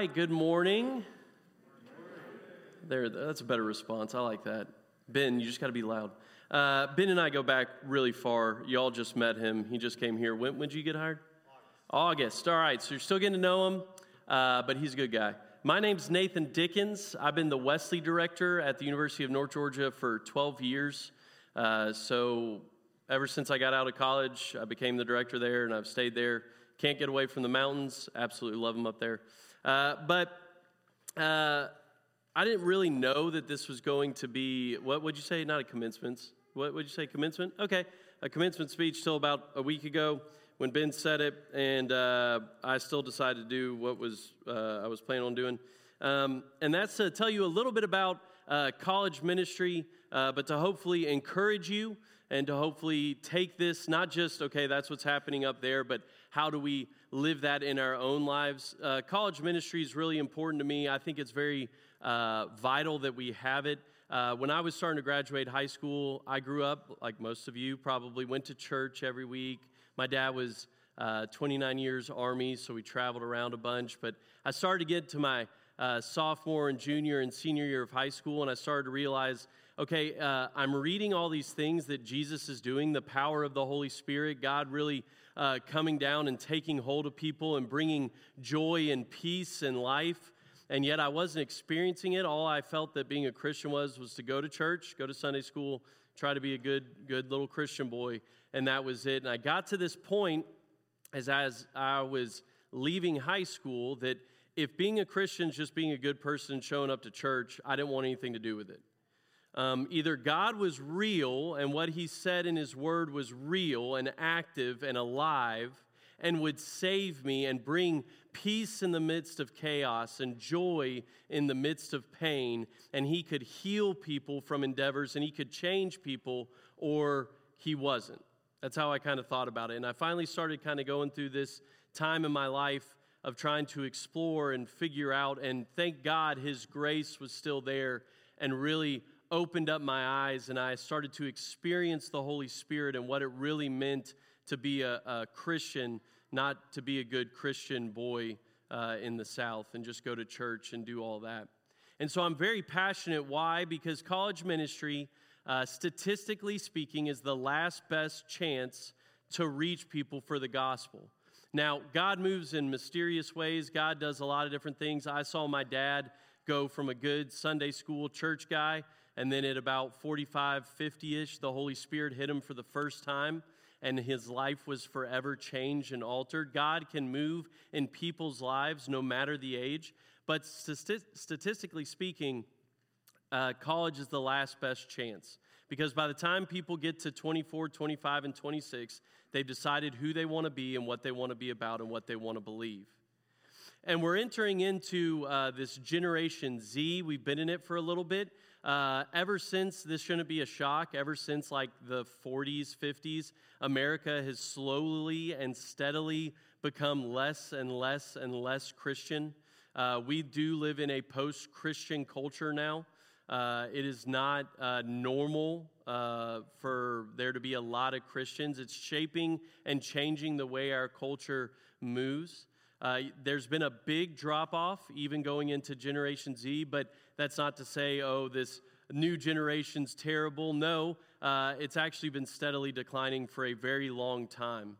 right, good morning. There, that's a better response. I like that. Ben, you just got to be loud. Uh, ben and I go back really far. Y'all just met him. He just came here. When did you get hired? August. August. All right, so you're still getting to know him, uh, but he's a good guy. My name's Nathan Dickens. I've been the Wesley director at the University of North Georgia for 12 years. Uh, so ever since I got out of college, I became the director there, and I've stayed there. Can't get away from the mountains. Absolutely love them up there. Uh, but uh, I didn't really know that this was going to be, what would you say? Not a commencement. What would you say? Commencement? Okay. A commencement speech till about a week ago when Ben said it, and uh, I still decided to do what was uh, I was planning on doing. Um, and that's to tell you a little bit about uh, college ministry, but to hopefully encourage you and to hopefully take this not just, okay, that's what's happening up there, but how do we live that in our own lives? Uh, college ministry is really important to me. I think it's very uh, vital that we have it. Uh, when I was starting to graduate high school, I grew up, like most of you probably, went to church every week. My dad was uh, 29 years Army, so we traveled around a bunch. But I started to get to my uh, sophomore and junior and senior year of high school, and I started to realize okay, uh, I'm reading all these things that Jesus is doing, the power of the Holy Spirit, God really uh, coming down and taking hold of people and bringing joy and peace and life. And yet I wasn't experiencing it. All I felt that being a Christian was was to go to church, go to Sunday school, try to be a good, good little Christian boy, and that was it. And I got to this point as as I was leaving high school that if being a Christian is just being a good person and showing up to church, I didn't want anything to do with it. Um, either God was real and what he said in his word was real and active and alive and would save me and bring peace in the midst of chaos and joy in the midst of pain. And he could heal people from endeavors and he could change people, or he wasn't. That's how I kind of thought about it. And I finally started kind of going through this time in my life of trying to explore and figure out. And thank God his grace was still there and really opened up my eyes and I started to experience the Holy Spirit and what it really meant to be a, a Christian, not to be a good Christian boy uh, in the South and just go to church and do all that. And so I'm very passionate. Why? Because college ministry, uh, statistically speaking, is the last best chance to reach people for the gospel. Now, God moves in mysterious ways. God does a lot of different things. I saw my dad go from a good Sunday school church guy and then at about 45, 50 ish, the Holy Spirit hit him for the first time, and his life was forever changed and altered. God can move in people's lives no matter the age, but statistically speaking, uh, college is the last best chance. Because by the time people get to 24, 25, and 26, they've decided who they want to be and what they want to be about and what they want to believe. And we're entering into uh, this Generation Z. We've been in it for a little bit. Uh, ever since, this shouldn't be a shock, ever since like the 40s, 50s, America has slowly and steadily become less and less and less Christian. Uh, we do live in a post Christian culture now. Uh, it is not uh, normal uh, for there to be a lot of Christians. It's shaping and changing the way our culture moves. Uh, there's been a big drop off, even going into Generation Z, but that's not to say, oh, this new generation's terrible. No, uh, it's actually been steadily declining for a very long time.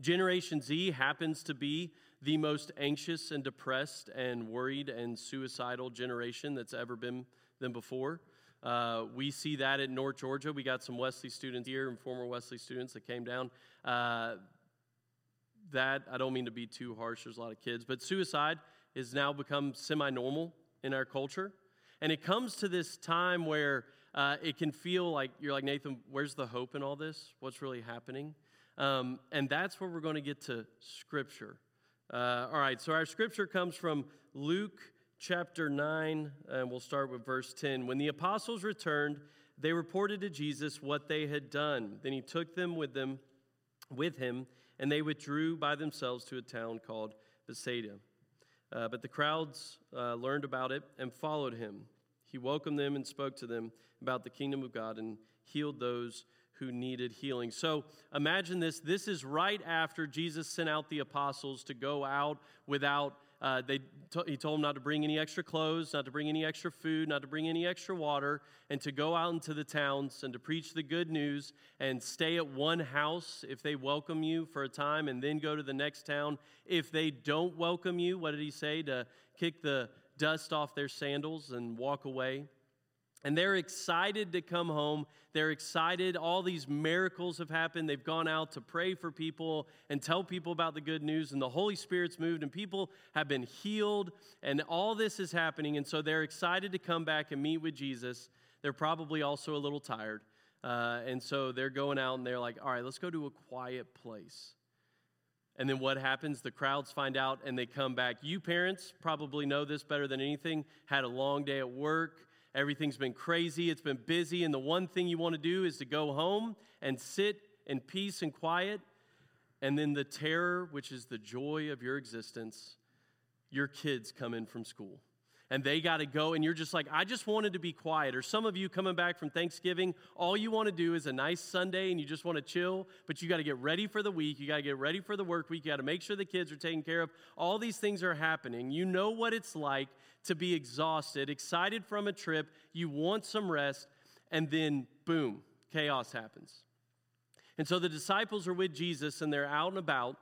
Generation Z happens to be the most anxious and depressed and worried and suicidal generation that's ever been than before. Uh, we see that at North Georgia. We got some Wesley students here and former Wesley students that came down. Uh, that, I don't mean to be too harsh, there's a lot of kids, but suicide has now become semi normal in our culture. And it comes to this time where uh, it can feel like you're like, Nathan, where's the hope in all this? What's really happening? Um, and that's where we're going to get to Scripture. Uh, all right, so our Scripture comes from Luke chapter 9, and we'll start with verse 10. When the apostles returned, they reported to Jesus what they had done. Then he took them with them with him, and they withdrew by themselves to a town called Bethsaida. Uh, but the crowds uh, learned about it and followed him. He welcomed them and spoke to them about the kingdom of God and healed those who needed healing. So imagine this. This is right after Jesus sent out the apostles to go out without uh, they t- he told them not to bring any extra clothes, not to bring any extra food, not to bring any extra water, and to go out into the towns and to preach the good news and stay at one house if they welcome you for a time, and then go to the next town. If they don't welcome you, what did he say? To kick the dust off their sandals and walk away. And they're excited to come home. They're excited. All these miracles have happened. They've gone out to pray for people and tell people about the good news. And the Holy Spirit's moved, and people have been healed. And all this is happening. And so they're excited to come back and meet with Jesus. They're probably also a little tired. Uh, and so they're going out and they're like, all right, let's go to a quiet place. And then what happens? The crowds find out and they come back. You parents probably know this better than anything. Had a long day at work Everything's been crazy, it's been busy, and the one thing you want to do is to go home and sit in peace and quiet. And then the terror, which is the joy of your existence, your kids come in from school and they got to go, and you're just like, I just wanted to be quiet. Or some of you coming back from Thanksgiving, all you want to do is a nice Sunday and you just want to chill, but you got to get ready for the week. You got to get ready for the work week. You got to make sure the kids are taken care of. All these things are happening. You know what it's like to be exhausted, excited from a trip. You want some rest, and then boom, chaos happens. And so the disciples are with Jesus and they're out and about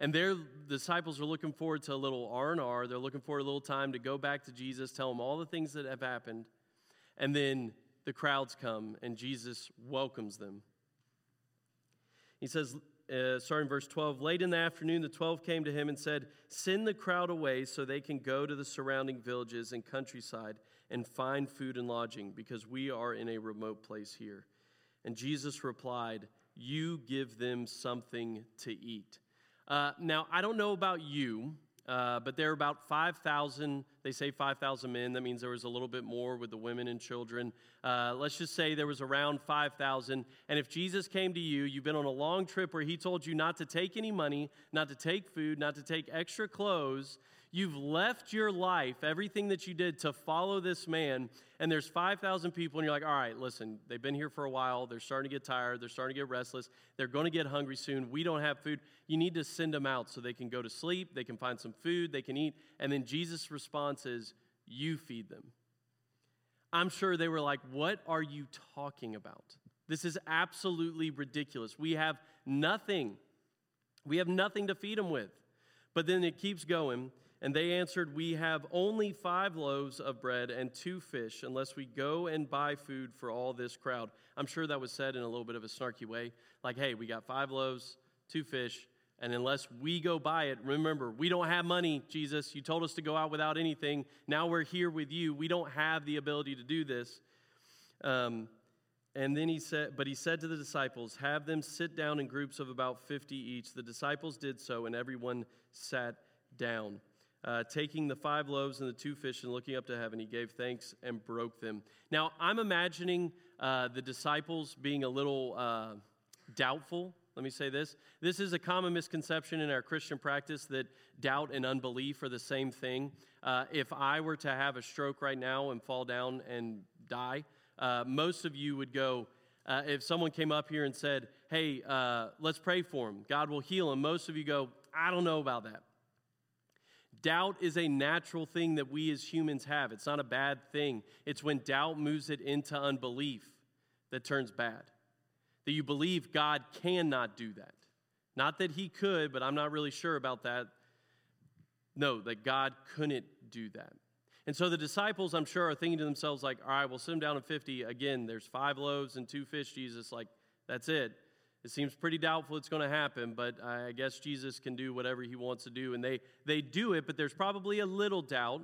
and their disciples are looking forward to a little r&r they're looking for a little time to go back to jesus tell him all the things that have happened. And then the crowds come and jesus welcomes them. He says uh, starting verse 12 late in the afternoon the 12 came to him and said send the crowd away so they can go to the surrounding villages and countryside and find food and lodging because we are in a remote place here and jesus replied you give them something to eat uh, now, I don't know about you, uh, but there are about 5,000, they say 5,000 men. That means there was a little bit more with the women and children. Uh, let's just say there was around 5,000. And if Jesus came to you, you've been on a long trip where he told you not to take any money, not to take food, not to take extra clothes, You've left your life, everything that you did to follow this man, and there's 5,000 people, and you're like, all right, listen, they've been here for a while. They're starting to get tired. They're starting to get restless. They're going to get hungry soon. We don't have food. You need to send them out so they can go to sleep, they can find some food, they can eat. And then Jesus' response is, you feed them. I'm sure they were like, what are you talking about? This is absolutely ridiculous. We have nothing. We have nothing to feed them with. But then it keeps going. And they answered, We have only five loaves of bread and two fish, unless we go and buy food for all this crowd. I'm sure that was said in a little bit of a snarky way. Like, hey, we got five loaves, two fish, and unless we go buy it, remember, we don't have money, Jesus. You told us to go out without anything. Now we're here with you. We don't have the ability to do this. Um, and then he said, but he said to the disciples, Have them sit down in groups of about 50 each. The disciples did so, and everyone sat down. Uh, taking the five loaves and the two fish and looking up to heaven, he gave thanks and broke them. Now, I'm imagining uh, the disciples being a little uh, doubtful. Let me say this. This is a common misconception in our Christian practice that doubt and unbelief are the same thing. Uh, if I were to have a stroke right now and fall down and die, uh, most of you would go, uh, if someone came up here and said, Hey, let's pray for him, God will heal him, most of you go, I don't know about that. Doubt is a natural thing that we as humans have. It's not a bad thing. It's when doubt moves it into unbelief that turns bad. That you believe God cannot do that. Not that He could, but I'm not really sure about that. No, that God couldn't do that. And so the disciples, I'm sure, are thinking to themselves, like, all right, we'll sit them down at 50. Again, there's five loaves and two fish, Jesus. Like, that's it. It seems pretty doubtful it's going to happen, but I guess Jesus can do whatever he wants to do. And they, they do it, but there's probably a little doubt,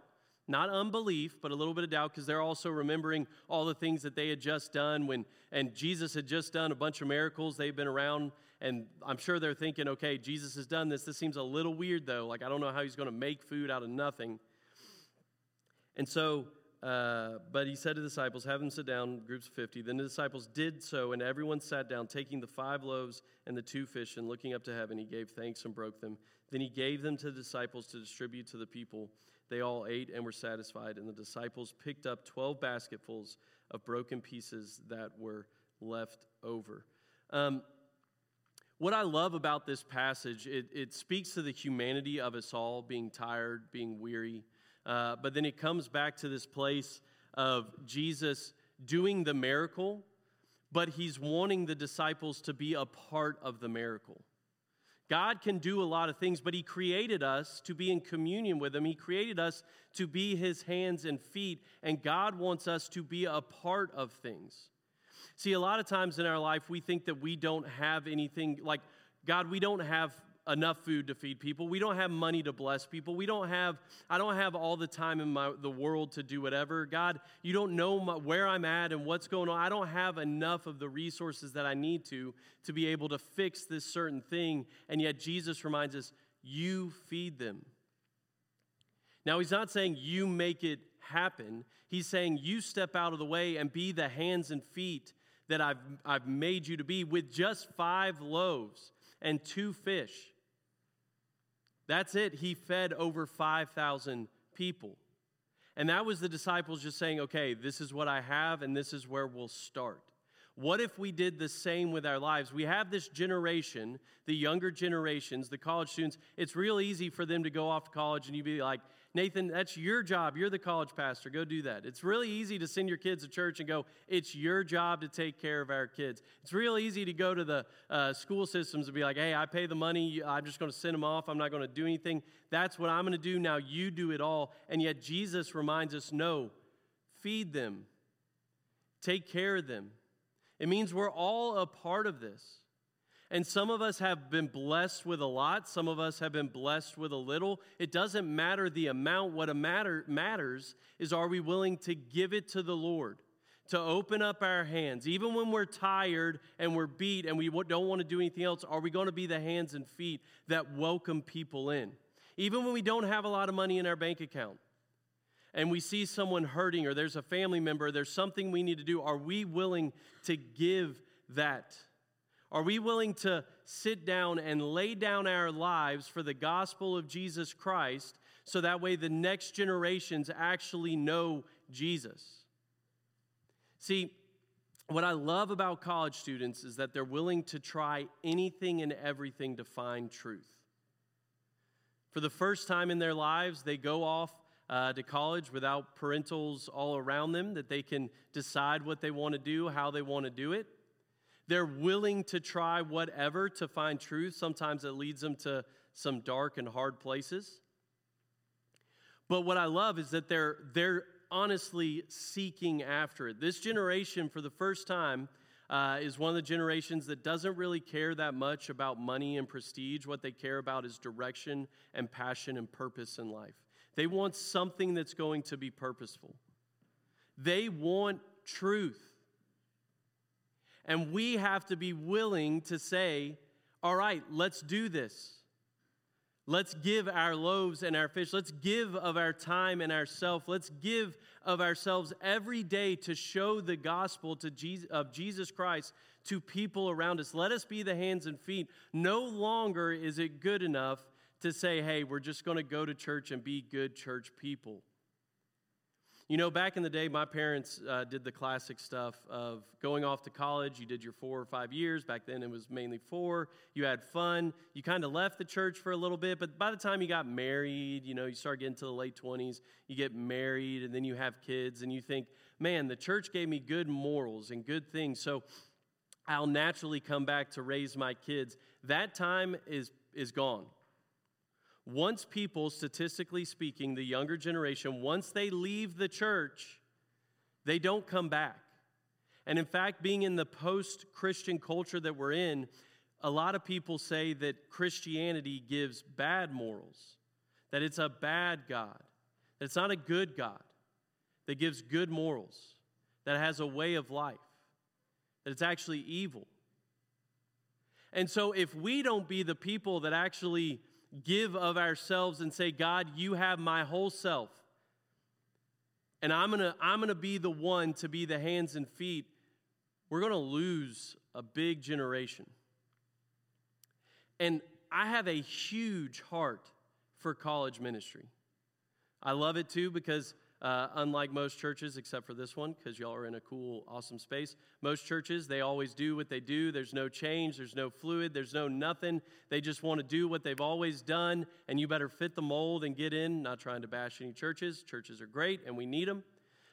not unbelief, but a little bit of doubt because they're also remembering all the things that they had just done when, and Jesus had just done a bunch of miracles. They've been around, and I'm sure they're thinking, okay, Jesus has done this. This seems a little weird, though. Like, I don't know how he's going to make food out of nothing. And so uh, but he said to the disciples, Have them sit down, groups of 50. Then the disciples did so, and everyone sat down, taking the five loaves and the two fish, and looking up to heaven, he gave thanks and broke them. Then he gave them to the disciples to distribute to the people. They all ate and were satisfied, and the disciples picked up 12 basketfuls of broken pieces that were left over. Um, what I love about this passage, it, it speaks to the humanity of us all being tired, being weary. Uh, but then it comes back to this place of Jesus doing the miracle, but he's wanting the disciples to be a part of the miracle. God can do a lot of things, but He created us to be in communion with Him. He created us to be His hands and feet, and God wants us to be a part of things. See, a lot of times in our life, we think that we don't have anything like, God, we don't have enough food to feed people. We don't have money to bless people. We don't have, I don't have all the time in my, the world to do whatever. God, you don't know my, where I'm at and what's going on. I don't have enough of the resources that I need to to be able to fix this certain thing. And yet Jesus reminds us, you feed them. Now, he's not saying you make it happen. He's saying you step out of the way and be the hands and feet that I've, I've made you to be with just five loaves and two fish. That's it. He fed over 5,000 people. And that was the disciples just saying, okay, this is what I have, and this is where we'll start. What if we did the same with our lives? We have this generation, the younger generations, the college students. It's real easy for them to go off to college and you'd be like, Nathan, that's your job. You're the college pastor. Go do that. It's really easy to send your kids to church and go, it's your job to take care of our kids. It's real easy to go to the uh, school systems and be like, hey, I pay the money. I'm just going to send them off. I'm not going to do anything. That's what I'm going to do. Now you do it all. And yet Jesus reminds us no, feed them, take care of them. It means we're all a part of this. And some of us have been blessed with a lot, some of us have been blessed with a little. It doesn't matter the amount. What matter, matters is are we willing to give it to the Lord? To open up our hands, even when we're tired and we're beat and we don't want to do anything else, are we going to be the hands and feet that welcome people in? Even when we don't have a lot of money in our bank account and we see someone hurting or there's a family member, there's something we need to do, are we willing to give that? Are we willing to sit down and lay down our lives for the gospel of Jesus Christ so that way the next generations actually know Jesus? See, what I love about college students is that they're willing to try anything and everything to find truth. For the first time in their lives, they go off uh, to college without parentals all around them, that they can decide what they want to do, how they want to do it. They're willing to try whatever to find truth. Sometimes it leads them to some dark and hard places. But what I love is that they're, they're honestly seeking after it. This generation, for the first time, uh, is one of the generations that doesn't really care that much about money and prestige. What they care about is direction and passion and purpose in life. They want something that's going to be purposeful. They want truth. And we have to be willing to say, all right, let's do this. Let's give our loaves and our fish. Let's give of our time and ourself. Let's give of ourselves every day to show the gospel to Jesus, of Jesus Christ to people around us. Let us be the hands and feet. No longer is it good enough to say, hey, we're just going to go to church and be good church people. You know, back in the day, my parents uh, did the classic stuff of going off to college. You did your four or five years. Back then, it was mainly four. You had fun. You kind of left the church for a little bit, but by the time you got married, you know, you start getting to the late 20s, you get married, and then you have kids, and you think, man, the church gave me good morals and good things. So I'll naturally come back to raise my kids. That time is, is gone. Once people, statistically speaking, the younger generation, once they leave the church, they don't come back. And in fact, being in the post Christian culture that we're in, a lot of people say that Christianity gives bad morals, that it's a bad God, that it's not a good God, that gives good morals, that has a way of life, that it's actually evil. And so, if we don't be the people that actually give of ourselves and say, God, you have my whole self. And I'm going to I'm going to be the one to be the hands and feet. We're going to lose a big generation. And I have a huge heart for college ministry. I love it too because uh, unlike most churches, except for this one, because y'all are in a cool, awesome space, most churches, they always do what they do. There's no change, there's no fluid, there's no nothing. They just want to do what they've always done, and you better fit the mold and get in. Not trying to bash any churches. Churches are great, and we need them.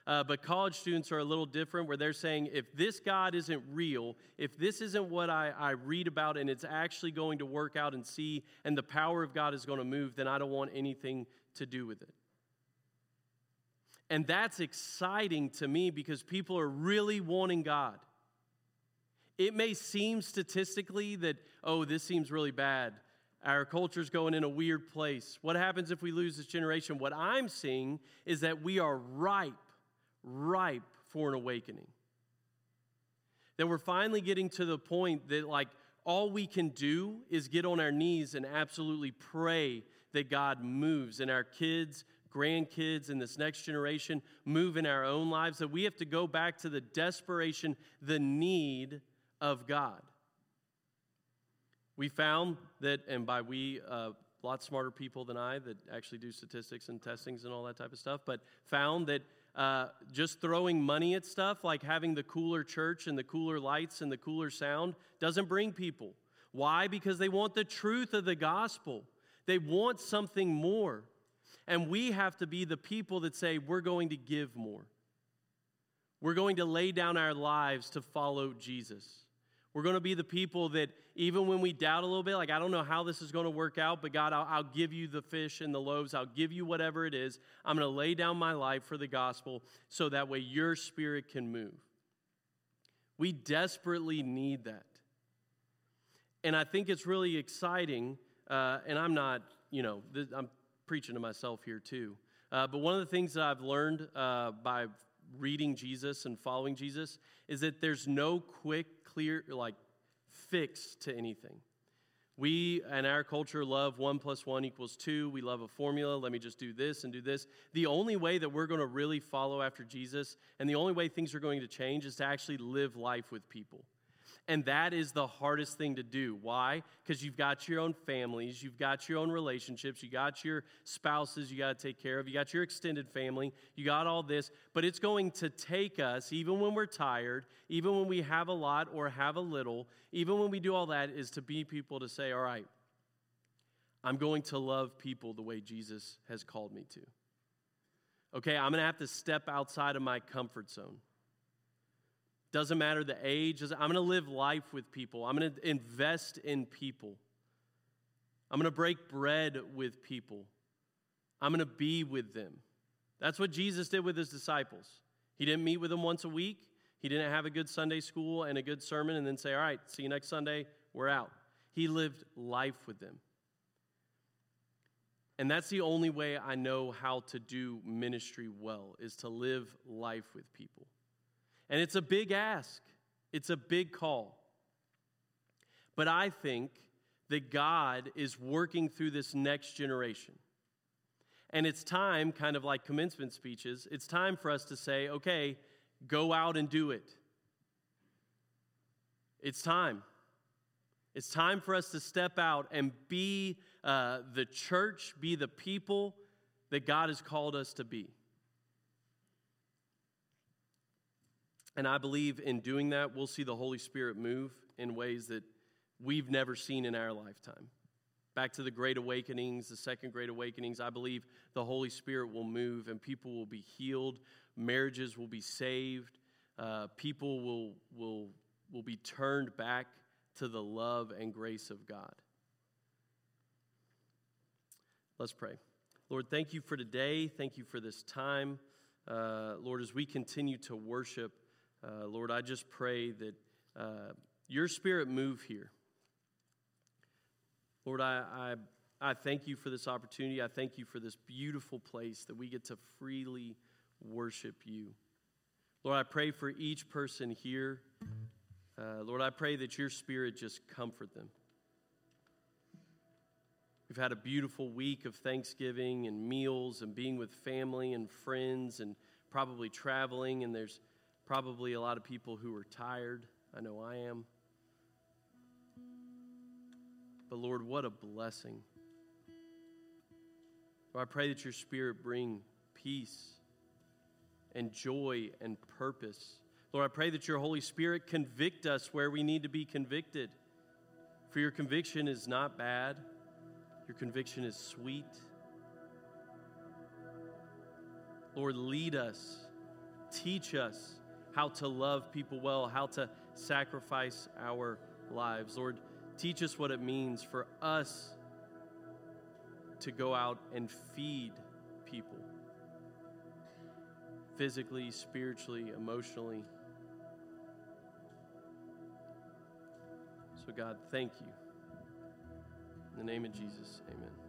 Uh, but college students are a little different where they're saying if this God isn't real, if this isn't what I, I read about and it's actually going to work out and see, and the power of God is going to move, then I don't want anything to do with it. And that's exciting to me because people are really wanting God. It may seem statistically that, oh, this seems really bad. Our culture's going in a weird place. What happens if we lose this generation? What I'm seeing is that we are ripe ripe for an awakening. That we're finally getting to the point that, like, all we can do is get on our knees and absolutely pray that God moves and our kids, grandkids, and this next generation move in our own lives. That we have to go back to the desperation, the need of God. We found that, and by we, uh, a lot smarter people than I that actually do statistics and testings and all that type of stuff, but found that uh, just throwing money at stuff, like having the cooler church and the cooler lights and the cooler sound, doesn't bring people. Why? Because they want the truth of the gospel, they want something more. And we have to be the people that say, we're going to give more. We're going to lay down our lives to follow Jesus. We're going to be the people that, even when we doubt a little bit, like, I don't know how this is going to work out, but God, I'll, I'll give you the fish and the loaves. I'll give you whatever it is. I'm going to lay down my life for the gospel so that way your spirit can move. We desperately need that. And I think it's really exciting, uh, and I'm not, you know, I'm preaching to myself here too. Uh, but one of the things that I've learned uh, by reading Jesus and following Jesus is that there's no quick, clear, like fix to anything. We and our culture love one plus one equals two. We love a formula. Let me just do this and do this. The only way that we're going to really follow after Jesus and the only way things are going to change is to actually live life with people. And that is the hardest thing to do. Why? Because you've got your own families, you've got your own relationships, you got your spouses you got to take care of, you got your extended family, you got all this. But it's going to take us, even when we're tired, even when we have a lot or have a little, even when we do all that, is to be people to say, all right, I'm going to love people the way Jesus has called me to. Okay, I'm going to have to step outside of my comfort zone. Doesn't matter the age. I'm going to live life with people. I'm going to invest in people. I'm going to break bread with people. I'm going to be with them. That's what Jesus did with his disciples. He didn't meet with them once a week. He didn't have a good Sunday school and a good sermon and then say, All right, see you next Sunday, we're out. He lived life with them. And that's the only way I know how to do ministry well, is to live life with people. And it's a big ask, it's a big call. But I think that God is working through this next generation. And it's time, kind of like commencement speeches, it's time for us to say, okay, go out and do it. It's time. It's time for us to step out and be uh, the church, be the people that God has called us to be. And I believe in doing that, we'll see the Holy Spirit move in ways that we've never seen in our lifetime. Back to the Great Awakenings, the second Great Awakenings, I believe the Holy Spirit will move and people will be healed, marriages will be saved, uh, people will, will, will be turned back to the love and grace of God. Let's pray. Lord, thank you for today. Thank you for this time. Uh, Lord, as we continue to worship, uh, Lord, I just pray that uh, your spirit move here. Lord, I, I, I thank you for this opportunity. I thank you for this beautiful place that we get to freely worship you. Lord, I pray for each person here. Uh, Lord, I pray that your spirit just comfort them. We've had a beautiful week of Thanksgiving and meals and being with family and friends and probably traveling, and there's Probably a lot of people who are tired. I know I am. But Lord, what a blessing. Lord, I pray that your spirit bring peace, and joy and purpose. Lord, I pray that your Holy Spirit convict us where we need to be convicted. For your conviction is not bad, your conviction is sweet. Lord, lead us, teach us how to love people well, how to sacrifice our lives. Lord, teach us what it means for us to go out and feed people physically, spiritually, emotionally. So, God, thank you. In the name of Jesus, amen.